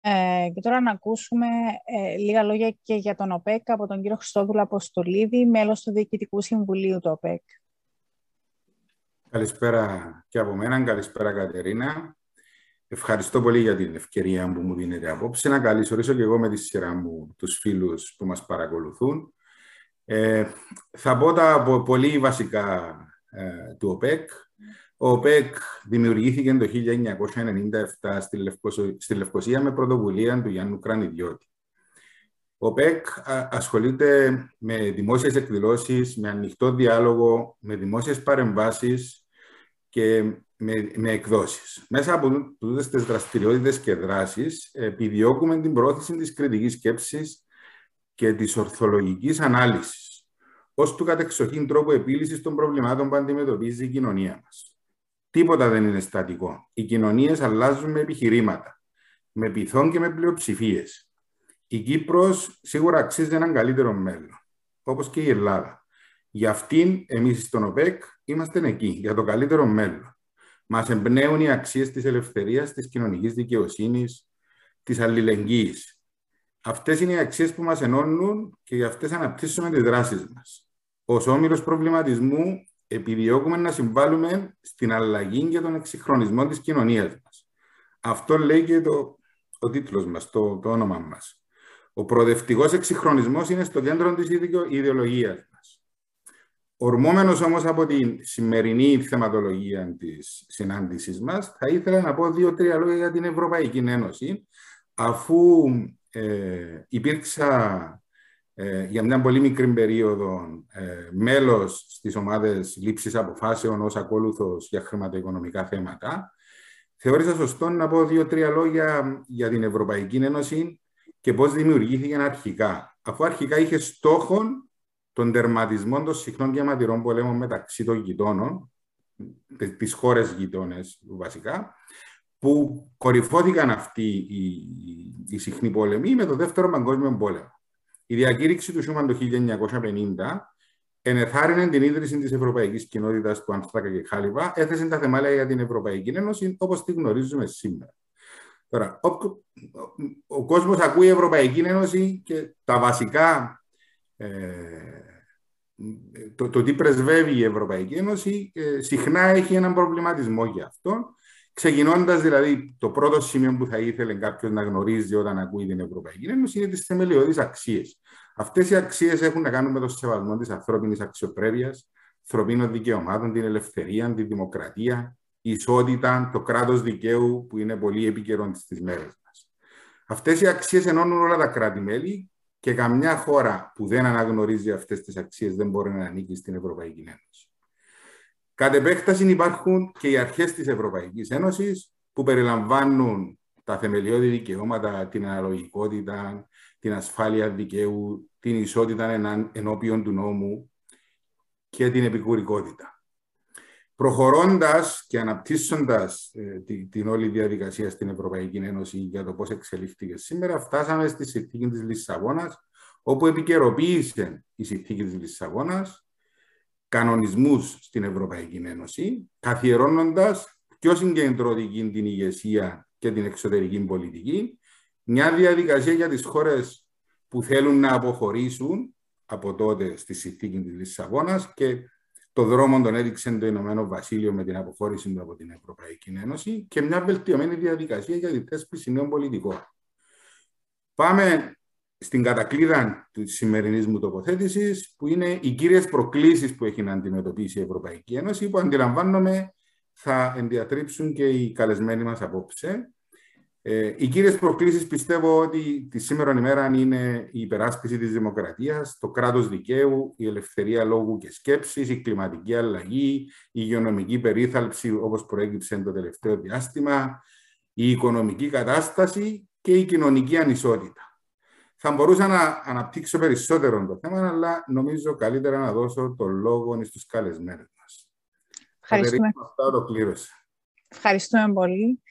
Ε, και τώρα να ακούσουμε ε, λίγα λόγια και για τον ΟΠΕΚ από τον κύριο Χριστόδουλο Αποστολίδη, μέλος του Διοικητικού Συμβουλίου του ΟΠΕΚ. Καλησπέρα και από μένα. Καλησπέρα Κατερίνα. Ευχαριστώ πολύ για την ευκαιρία που μου δίνετε απόψε. Να καλωσορίσω και εγώ με τη σειρά μου τους φίλους που μας παρακολουθούν. Ε, θα πω τα πολύ βασικά ε, του ΟΠΕΚ. Ο ΟΠΕΚ δημιουργήθηκε το 1997 στη, στη Λευκοσία με πρωτοβουλία του Γιάννου Κρανιδιώτη. Ο ΟΠΕΚ ασχολείται με δημόσιες εκδηλώσεις, με ανοιχτό διάλογο, με δημόσιες παρεμβάσεις και με, με εκδόσεις. Μέσα από τούτες τις δραστηριότητες και δράσεις επιδιώκουμε την πρόθεση της κριτικής σκέψης και της ορθολογικής ανάλυσης ως του κατεξοχήν τρόπου επίλυσης των προβλημάτων που αντιμετωπίζει η κοινωνία μας. Τίποτα δεν είναι στατικό. Οι κοινωνίες αλλάζουν με επιχειρήματα, με πυθών και με πλειοψηφίες. Η Κύπρος σίγουρα αξίζει έναν καλύτερο μέλλον, όπως και η Ελλάδα. Για αυτήν, εμείς στον ΟΠΕΚ, είμαστε εκεί, για το καλύτερο μέλλον. Μας εμπνέουν οι αξίες της ελευθερίας, της κοινωνικής δικαιοσύνης, της αλληλεγγύης. Αυτές είναι οι αξίες που μας ενώνουν και για αυτές αναπτύσσουμε τις δράσεις μας. Ως όμοιρος προβληματισμού επιδιώκουμε να συμβάλλουμε στην αλλαγή και τον εξυγχρονισμό της κοινωνίας μας. Αυτό λέει και το, ο τίτλος μας, το, το όνομα μας. Ο προοδευτικός εξυγχρονισμός είναι στο κέντρο της ιδεολογίας μας. Ορμόμενος όμως από τη σημερινή θεματολογία της συνάντησής μας, θα ήθελα να πω δύο-τρία λόγια για την Ευρωπαϊκή Ένωση, αφού ε, υπήρξα ε, για μια πολύ μικρή περίοδο ε, μέλος στις ομάδες λήψης αποφάσεων ως ακόλουθος για χρηματοοικονομικά θέματα, θεώρησα σωστό να πω δύο-τρία λόγια για την Ευρωπαϊκή Ένωση και πώς δημιουργήθηκε αρχικά. Αφού αρχικά είχε στόχο τον τερματισμό των συχνών διαματηρών πολέμων μεταξύ των γειτόνων, τις χώρες γειτόνες βασικά, που κορυφώθηκαν αυτοί οι, οι, οι συχνοί πόλεμοι με το Δεύτερο Παγκόσμιο Πόλεμο. Η διακήρυξη του Σούμαν το 1950 ενεθάρρυνε την ίδρυση της Ευρωπαϊκής Κοινότητας του Ανθράκα και Χάλιβα, έθεσε τα θεμάλια για την Ευρωπαϊκή Ένωση όπως τη γνωρίζουμε σήμερα. Τώρα, ο, ο, ο κόσμος ακούει Ευρωπαϊκή Ένωση και τα βασικά, ε, το, το τι πρεσβεύει η Ευρωπαϊκή Ένωση, ε, συχνά έχει έναν προβληματισμό για αυτό Ξεκινώντας δηλαδή, το πρώτο σημείο που θα ήθελε κάποιος να γνωρίζει όταν ακούει την Ευρωπαϊκή Ένωση είναι τις θεμελιώδεις αξίες. Αυτές οι αξίες έχουν να κάνουν με το σεβασμό της ανθρώπινης αξιοπρέπειας, ανθρωπίνων δικαιωμάτων, την ελευθερία, τη δημοκρατία, η ισότητα, το κράτος δικαίου που είναι πολύ επικαιρό στις μέρες μας. Αυτές οι αξίες ενώνουν όλα τα κράτη-μέλη και καμιά χώρα που δεν αναγνωρίζει αυτές τις αξίες δεν μπορεί να ανήκει στην Ευρωπαϊκή Ένωση. Κατ' επέκταση υπάρχουν και οι αρχές της Ευρωπαϊκής Ένωσης που περιλαμβάνουν τα θεμελιώδη δικαιώματα, την αναλογικότητα, την ασφάλεια δικαίου, την ισότητα ενώπιον του νόμου και την επικουρικότητα. Προχωρώντας και αναπτύσσοντας ε, την, όλη διαδικασία στην Ευρωπαϊκή Ένωση για το πώς εξελίχθηκε σήμερα, φτάσαμε στη συνθήκη της Λισαβόνας, όπου επικαιροποίησε η συνθήκη της Λισαβόνας κανονισμούς στην Ευρωπαϊκή Ένωση, καθιερώνοντας πιο συγκεντρωτική την ηγεσία και την εξωτερική πολιτική, μια διαδικασία για τις χώρες που θέλουν να αποχωρήσουν από τότε στη συνθήκη της Λισαβόνας και το δρόμο τον έδειξε το Ηνωμένο Βασίλειο με την αποχώρηση του από την Ευρωπαϊκή Ένωση και μια βελτιωμένη διαδικασία για τη θέσπιση νέων πολιτικών. Πάμε στην κατακλείδα της σημερινής μου τοποθέτησης, που είναι οι κύριες προκλήσεις που έχει να αντιμετωπίσει η Ευρωπαϊκή Ένωση, που αντιλαμβάνομαι θα ενδιατρύψουν και οι καλεσμένοι μας απόψε. Ε, οι κύριες προκλήσεις πιστεύω ότι τη σήμερα ημέρα είναι η υπεράσπιση της δημοκρατίας, το κράτος δικαίου, η ελευθερία λόγου και σκέψης, η κλιματική αλλαγή, η υγειονομική περίθαλψη όπως προέκυψε το τελευταίο διάστημα, η οικονομική κατάσταση και η κοινωνική ανισότητα. Θα μπορούσα να αναπτύξω περισσότερο το θέμα, αλλά νομίζω καλύτερα να δώσω το λόγο στους καλεσμένους μας. Ευχαριστούμε. Ευχαριστούμε πολύ.